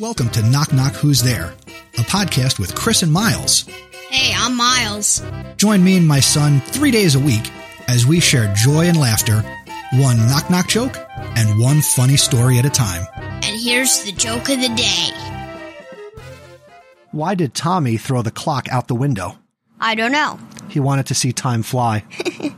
welcome to Knock Knock Who's There, a podcast with Chris and Miles. Hey, I'm Miles. Join me and my son three days a week as we share joy and laughter, one knock knock joke, and one funny story at a time. And here's the joke of the day. Why did Tommy throw the clock out the window? I don't know. He wanted to see time fly.